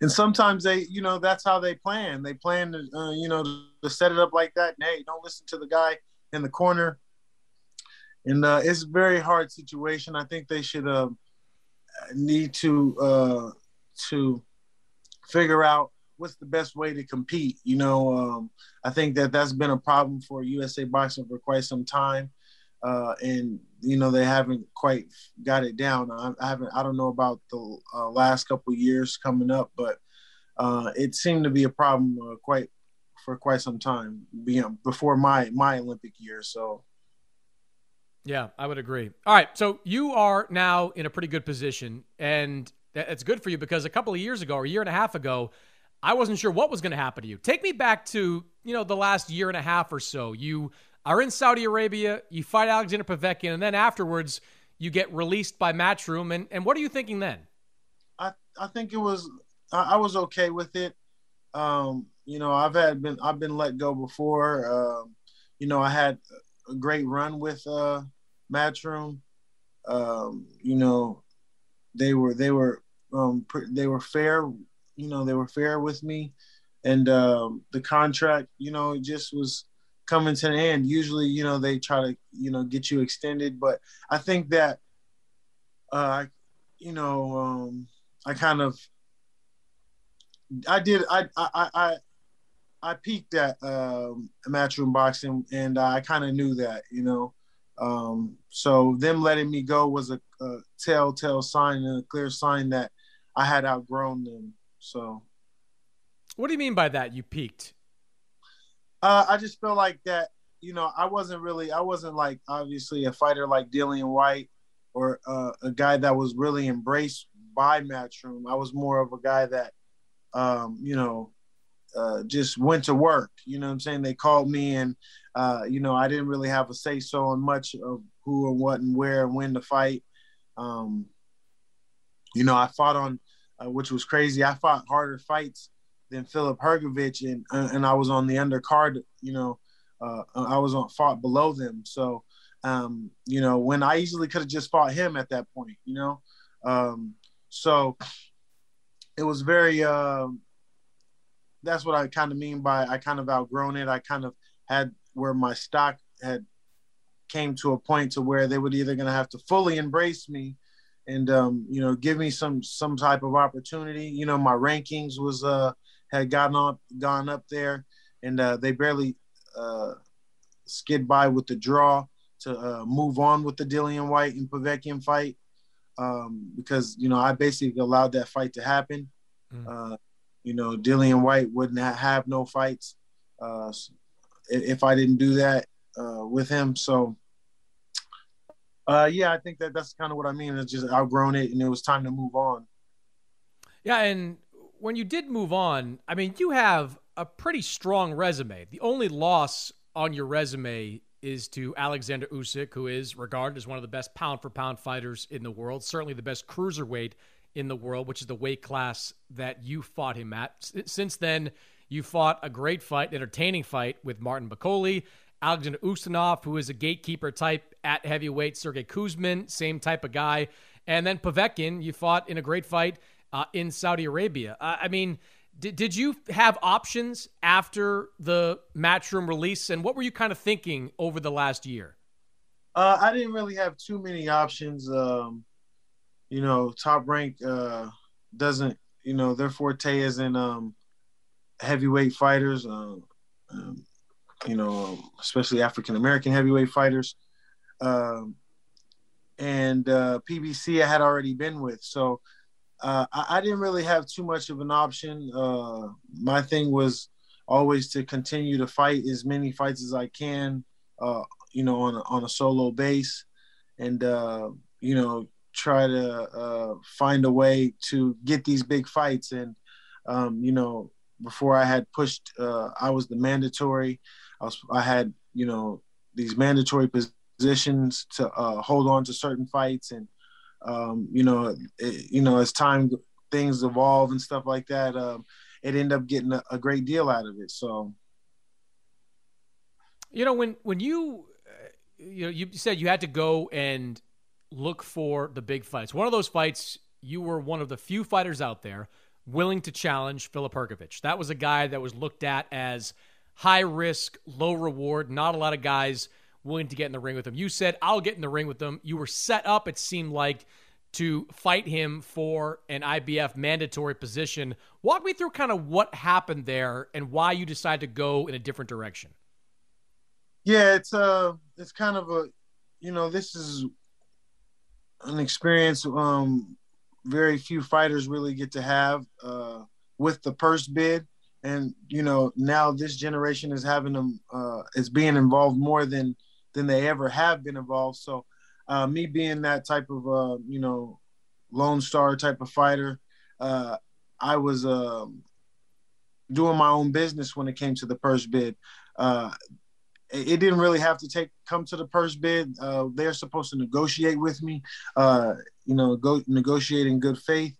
And sometimes they, you know, that's how they plan. They plan to, uh, you know, to set it up like that. And, hey, don't listen to the guy in the corner and uh, it's a very hard situation. I think they should uh, need to uh, to figure out what's the best way to compete. You know, um, I think that that's been a problem for USA Boxing for quite some time, uh, and you know they haven't quite got it down. I, I haven't. I don't know about the uh, last couple years coming up, but uh, it seemed to be a problem quite for quite some time, being before my my Olympic year. So yeah, I would agree. All right, so you are now in a pretty good position, and that's good for you because a couple of years ago, or a year and a half ago, I wasn't sure what was going to happen to you. Take me back to you know the last year and a half or so. You are in Saudi Arabia, you fight Alexander Povetkin, and then afterwards you get released by Matchroom. And and what are you thinking then? I I think it was I, I was okay with it. Um, you know, I've had been I've been let go before. Um, you know, I had a great run with uh, Matchroom. Um, you know, they were they were um, they were fair. You know, they were fair with me, and um, the contract, you know, it just was coming to an end. Usually, you know, they try to you know get you extended, but I think that, uh, you know, um, I kind of I did I I I I peaked at um, Matchroom Boxing, and I kind of knew that, you know. Um, so them letting me go was a, a, telltale sign and a clear sign that I had outgrown them. So, what do you mean by that? You peaked? Uh, I just feel like that. You know, I wasn't really, I wasn't like obviously a fighter like Dillian Whyte or uh, a guy that was really embraced by Matchroom. I was more of a guy that, um, you know, uh, just went to work. You know what I'm saying? They called me and, uh, you know, I didn't really have a say so on much of who and what and where and when to fight. Um, you know, I fought on, uh, which was crazy. I fought harder fights than Filip Hrgovic and, uh, and I was on the undercard, you know, uh, I was on fought below them. So, um, you know, when I easily could have just fought him at that point, you know? Um, so it was very, um, that's what I kind of mean by I kind of outgrown it. I kind of had where my stock had came to a point to where they would either going to have to fully embrace me and um, you know give me some some type of opportunity. You know, my rankings was uh had gotten up gone up there, and uh, they barely uh, skid by with the draw to uh, move on with the Dillian Whyte and Povetkin fight um, because you know I basically allowed that fight to happen. Mm. Uh, you know, Dillian Whyte wouldn't have no fights uh, if I didn't do that uh, with him. So, uh, yeah, I think that that's kind of what I mean. It's just outgrown it, and it was time to move on. Yeah, and when you did move on, I mean, you have a pretty strong resume. The only loss on your resume is to Alexander Usyk, who is regarded as one of the best pound for pound fighters in the world, certainly the best cruiserweight in the world, which is the weight class that you fought him at. Since then, you fought a great fight, entertaining fight with Martin Bakole, Alexander Ustinov, who is a gatekeeper type at heavyweight, Sergey Kuzmin, same type of guy. And then Povetkin, you fought in a great fight uh, in Saudi Arabia. Uh, I mean, did, did you have options after the matchroom release? And what were you kind of thinking over the last year? Uh, I didn't really have too many options. Um, you know, Top Rank uh, doesn't, you know, their forte is in um, heavyweight fighters, uh, um, you know, especially African American heavyweight fighters. Um, and uh, PBC I had already been with. So uh, I, I, didn't really have too much of an option. Uh, my thing was always to continue to fight as many fights as I can, uh, you know, on a, on a solo base, and uh, you know, try to uh, find a way to get these big fights. And um, you know, before I had pushed, I was the mandatory. I was I had you know these mandatory positions to hold on to certain fights and um, you know, it, you know, as time things evolve and stuff like that, um, it ended up getting a, a, great deal out of it. So, you know, when when you uh, you know you said you had to go and look for the big fights. One of those fights, you were one of the few fighters out there willing to challenge Filip Hrgovic. That was a guy that was looked at as high risk, low reward. Not a lot of guys willing to get in the ring with him. You said, I'll get in the ring with him. You were set up, it seemed like, to fight him for an IBF mandatory position. Walk me through kind of what happened there and why you decided to go in a different direction. Yeah, it's uh it's kind of a you know, this is an experience um very few fighters really get to have uh with the purse bid and you know now this generation is having them uh is being involved more than than they ever have been involved. So, uh, me being that type of uh, you know lone star type of fighter, uh, I was um, doing my own business when it came to the purse bid. Uh, it, didn't really have to take come to the purse bid. Uh, they're supposed to negotiate with me, uh, you know, go negotiate in good faith.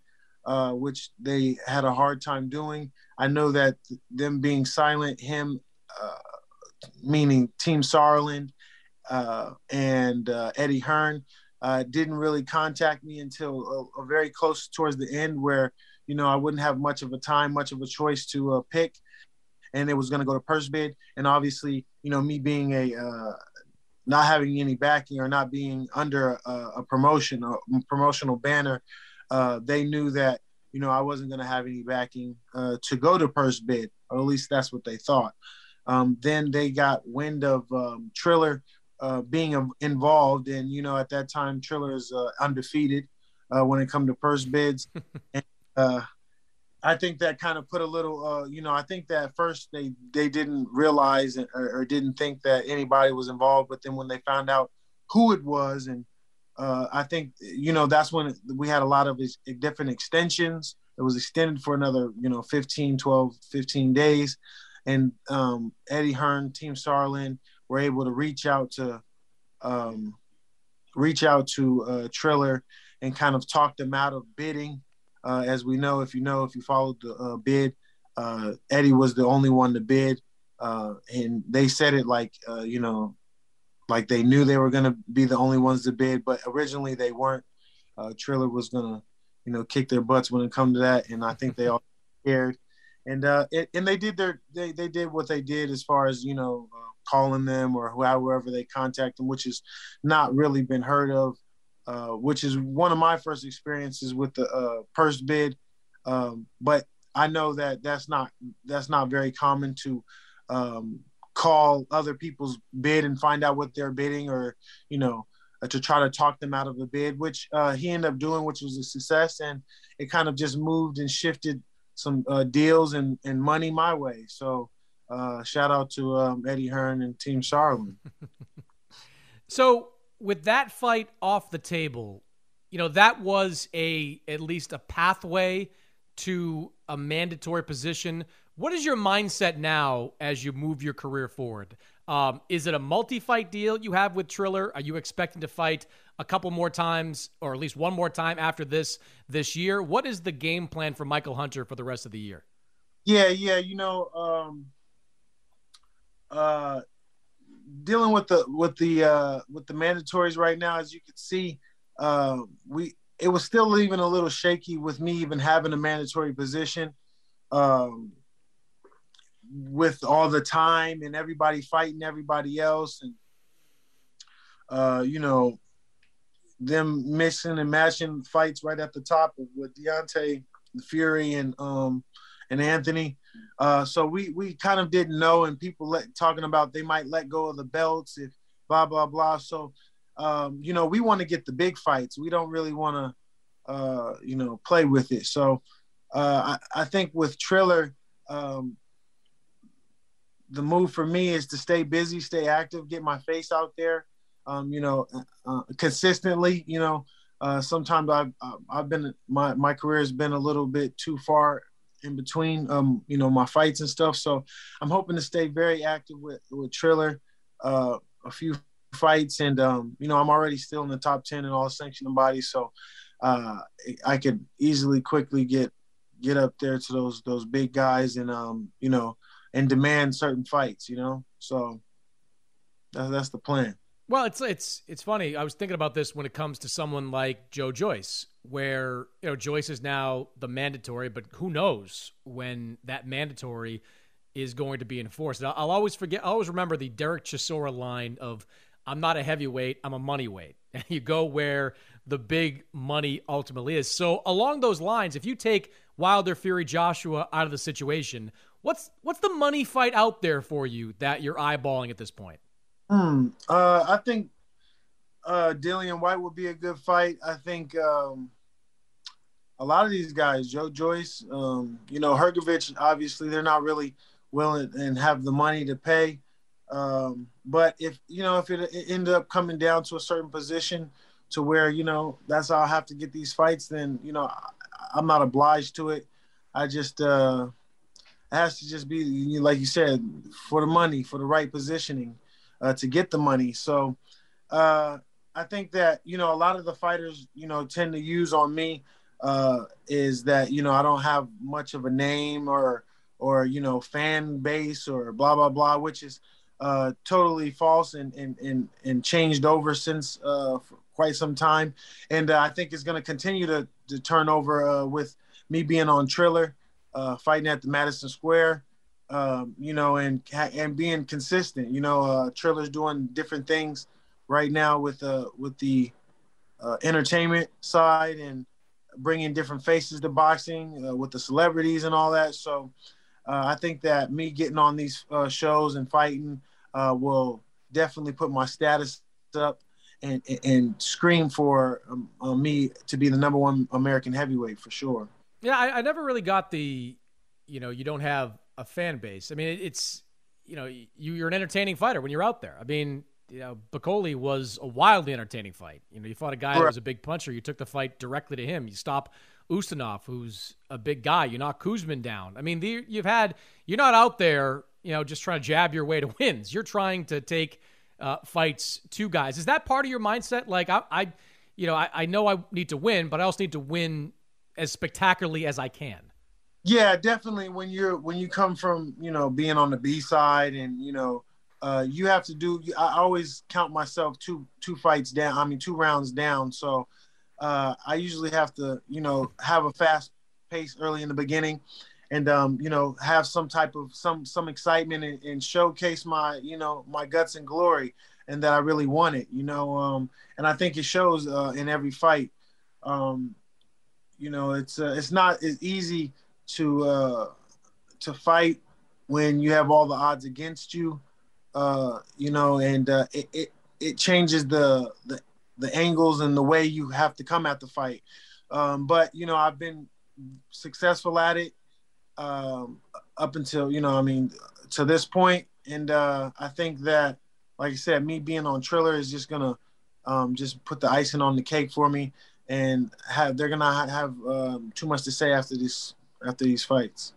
which they had a hard time doing. I know that them being silent, him, meaning Team Sauerland uh, and uh, Eddie Hearn uh, didn't really contact me until a, a very close towards the end, where you know I wouldn't have much of a time, much of a choice to uh, pick, and it was going to go to purse bid. And obviously, you know, me being a uh, not having any backing or not being under a, a promotion, a promotional banner, uh, they knew that you know I wasn't going to have any backing uh, to go to purse bid, or at least that's what they thought. Um, then they got wind of um, Triller uh, being involved. And you know, at that time, Triller is uh, undefeated uh, when it come to purse bids. <laughs> and, uh, I think that kind of put a little, uh, you know, I think that first they they didn't realize or, or, didn't think that anybody was involved, but then when they found out who it was, and uh, I think you know that's when we had a lot of different extensions. It was extended for another, you know, 15, 12, 15 days. And um, Eddie Hearn, Team Sauerland, were able to reach out to um, reach out to uh, Triller and kind of talk them out of bidding. Uh, as we know, if you know, if you followed the uh, bid, uh, Eddie was the only one to bid, uh, and they said it like uh, you know, like they knew they were to be the only ones to bid, but originally they weren't. Triller was to, you know, kick their butts when it come to that, and I think they all <laughs> scared. And it, and they did their they, they did what they did as far as you know calling them or however they contact them, which has not really been heard of. Uh, which is one of my first experiences with the uh, purse bid. Um, but I know that that's not that's not very common to um, call other people's bid and find out what they're bidding, or you know, uh, to try to talk them out of a bid, which uh, he ended up doing, which was a success, and it kind of just moved and shifted some uh, deals and, and money my way. So uh, shout out to um, Eddie Hearn and Team Sauerland. <laughs> so with that fight off the table, you know that was a at least a pathway to a mandatory position. What is your mindset now as you move your career forward? Um, is it a multi-fight deal you have with Triller? Are you expecting to fight a couple more times, or at least one more time after this this year? What is the game plan for Michael Hunter for the rest of the year? Yeah, yeah, you know, um, uh, dealing with the with the uh, with the mandatories right now, as you can see, uh, we it was still even a little shaky with me even having a mandatory position. Um, with all the time and everybody fighting everybody else and uh, you know them mixing and matching fights right at the top with Deontay Fury and um and Anthony. Uh, so we we kind of didn't know, and people let, talking about they might let go of the belts if blah blah blah. So um, you know, we want to get the big fights. We don't really want to, uh, you know, play with it. So uh, I, I, think with Triller, um, the move for me is to stay busy, stay active, get my face out there, um, you know, uh, consistently. You know, uh, sometimes I've I've been my my career has been a little bit too far in between, um, you know, my fights and stuff. So I'm hoping to stay very active with with Triller. Uh, a few fights, and um, you know I'm already still in the top ten in all sanctioning bodies, so uh, I could easily, quickly get get up there to those those big guys, and um, you know, and demand certain fights. You know, so that's, that's the plan. Well, it's it's it's funny. I was thinking about this when it comes to someone like Joe Joyce, where you know Joyce is now the mandatory, but who knows when that mandatory is going to be enforced. I'll, I'll always forget. I always remember the Derek Chisora line of I'm not a heavyweight, I'm a money weight. <laughs> And you go where the big money ultimately is. So along those lines, if you take Wilder Fury Joshua out of the situation, what's what's the money fight out there for you that you're eyeballing at this point? Hmm. Uh, I think uh, Dillian Whyte would be a good fight. I think um, a lot of these guys, Joe Joyce, um, you know, Hrgovic, obviously they're not really willing and have the money to pay. Um, but if you know if it, it ended up coming down to a certain position to where you know that's how I have to get these fights, then you know I, am not obliged to it. I just uh, it has to just be like you said for the money, for the right positioning uh, to get the money. So uh, I think that you know a lot of the fighters you know tend to use on me uh, is that you know I don't have much of a name or or you know fan base or blah blah blah, which is uh, totally false and, and, and, and changed over since uh, quite some time. And uh, I think it's going to continue to, to turn over uh, with me being on Triller, uh, fighting at the Madison Square, um, you know, and and being consistent. You know, uh, Triller's doing different things right now with uh, with the uh, entertainment side and bringing different faces to boxing uh, with the celebrities and all that. So uh, I think that me getting on these uh, shows and fighting uh, will definitely put my status up and and scream for um, me to be the number one American heavyweight for sure. Yeah, I, I, never really got the, you know, you don't have a fan base. I mean, it's, you know, you, you're an entertaining fighter when you're out there. I mean, you know, Bakole was a wildly entertaining fight. You know, you fought a guy that was a big puncher. You took the fight directly to him. You stop Ustinov, who's a big guy. You knock Kuzmin down. I mean, the, you've had you're not out there you know, just trying to jab your way to wins. You're trying to take uh, fights to guys. Is that part of your mindset? Like, I, I you know, I, I know I need to win, but I also need to win as spectacularly as I can. Yeah, definitely. When you're when you come from you know being on the B side and you know uh, you have to do. I always count myself two two fights down. I mean two rounds down. So uh, I usually have to you know have a fast pace early in the beginning, and um, you know have some type of some some excitement and, and, showcase my you know my guts and glory and that I really want it you know um, and I think it shows uh, in every fight um, you know it's uh, it's not as easy to uh, to fight when you have all the odds against you uh, you know and uh, it, it it changes the the the angles and the way you have to come at the fight. Um, but you know I've been successful at it um, up until you know, I mean, to this point, and uh, I think that, like I said, me being on Triller is just gonna um, just put the icing on the cake for me, and have they're gonna have um, too much to say after this after these fights.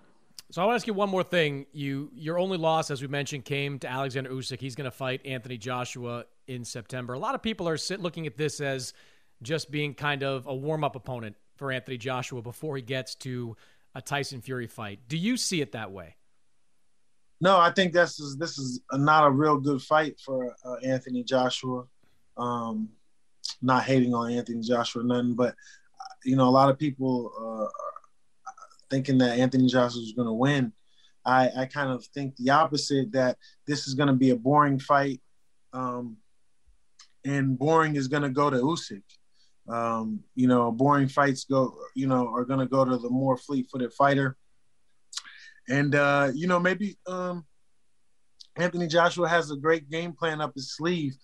So I want to ask you one more thing. You your only loss, as we mentioned, came to Alexander Usyk. He's going to fight Anthony Joshua in September. A lot of people are sit, looking at this as just being kind of a warm up opponent for Anthony Joshua before he gets to a Tyson Fury fight. Do you see it that way? No, I think this is this is not a real good fight for uh, Anthony Joshua. Um, not hating on Anthony Joshua, nothing, but you know, a lot of people uh, thinking that Anthony Joshua is going to win. I, I kind of think the opposite that this is going to be a boring fight, um, and boring is going to go to Usyk. Um, you know, boring fights go, you know, are going to go to the more fleet-footed fighter. And uh, you know, maybe um, Anthony Joshua has a great game plan up his sleeve.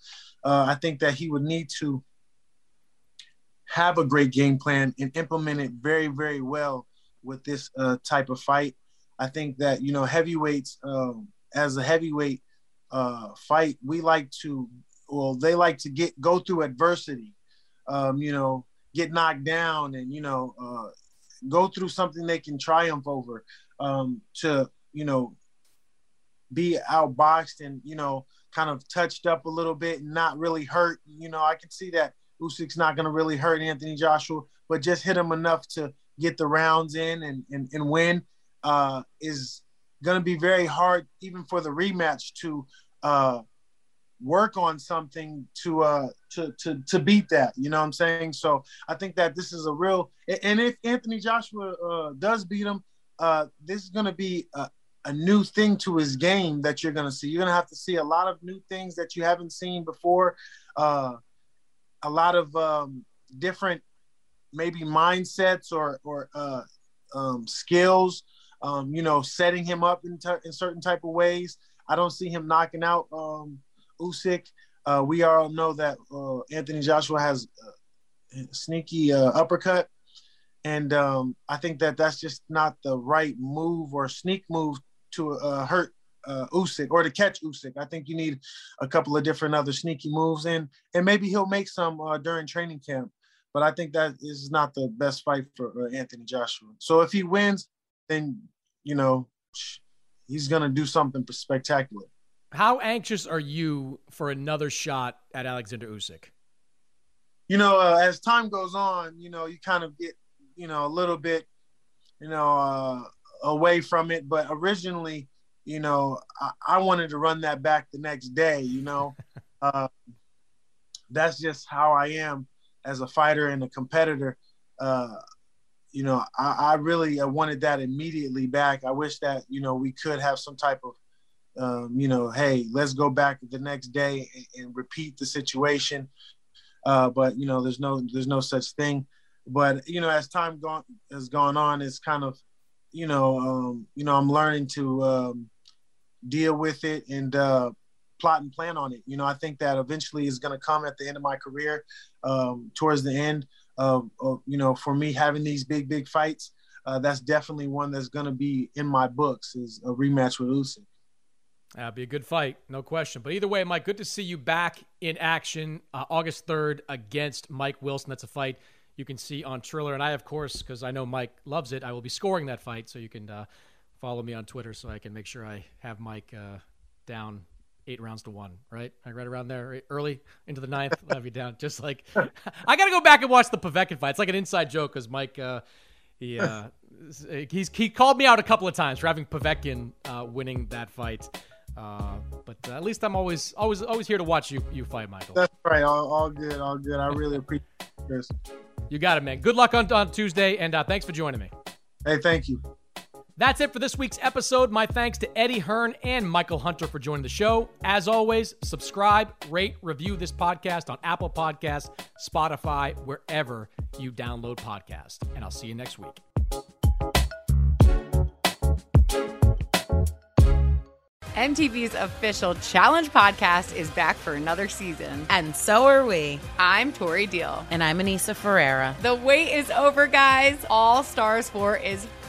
Uh, I think that he would need to have a great game plan and implement it very, very well with this uh, type of fight. I think that you know heavyweights, um, as a heavyweight uh, fight, we like to, well, they like to get go through adversity. Um, you know, get knocked down and you know uh, go through something they can triumph over. Um, to you know be outboxed and you know kind of touched up a little bit and not really hurt. You know, I can see that Usyk's not going to really hurt Anthony Joshua, but just hit him enough to get the rounds in and and, and win uh, is going to be very hard even for the rematch to uh, work on something to uh to to to beat that you know what i'm saying? So i think that this is a real and if anthony joshua uh does beat him uh this is going to be a, a new thing to his game that you're going to see. You're going to have to see a lot of new things that you haven't seen before uh a lot of um different maybe mindsets or or uh um skills um you know setting him up in, t- in certain type of ways i don't see him knocking out um Usyk. Uh, we all know that uh, Anthony Joshua has a sneaky uh, uppercut, and um, I think that that's just not the right move or sneak move to uh, hurt uh, Usyk or to catch Usyk. I think you need a couple of different other sneaky moves, and and maybe he'll make some uh, during training camp. But I think that is not the best fight for uh, Anthony Joshua. So if he wins, then you know he's gonna do something spectacular. How anxious are you for another shot at Alexander Usyk? You know, uh, as time goes on, you know, you kind of get, you know, a little bit, you know, uh, away from it. But originally, you know, I, I, wanted to run that back the next day. You know, <laughs> uh, that's just how I am as a fighter and a competitor. Uh, you know, I, I really wanted that immediately back. I wish that you know we could have some type of um, you know, hey, let's go back the next day and, and repeat the situation. Uh, but you know, there's no there's no such thing. But you know, as time gone has gone on, it's kind of, you know, um, you know, I'm learning to um, deal with it and uh, plot and plan on it. You know, I think that eventually is going to come at the end of my career, um, towards the end of, of, you know, for me having these big big fights. Uh, that's definitely one that's going to be in my books is a rematch with Usyk. That'd be a good fight, no question. But either way, Mike, good to see you back in action uh, August 3rd against Mike Wilson. That's a fight you can see on Triller. And I, of course, because I know Mike loves it, I will be scoring that fight. So you can uh, follow me on Twitter so I can make sure I have Mike uh, down eight rounds to one, right? I read around there early into the ninth. I'll have you down. Just like, <laughs> I got to go back and watch the Povetkin fight. It's like an inside joke because Mike. Uh, he uh, he's he called me out a couple of times for having Povetkin uh, winning that fight. Uh, but uh, at least I'm always always always here to watch you you fight, Michael. That's right. All, all good. All good. I really appreciate this. You got it, man. Good luck on, on Tuesday, and uh, thanks for joining me. Hey, thank you. That's it for this week's episode. My thanks to Eddie Hearn and Michael Hunter for joining the show. As always, subscribe, rate, review this podcast on Apple Podcasts, Spotify, wherever you download podcasts. And I'll see you next week. MTV's official Challenge podcast is back for another season. And so are we. I'm Tori Deal. And I'm Aneesa Ferreira. The wait is over, guys. All Stars 4 is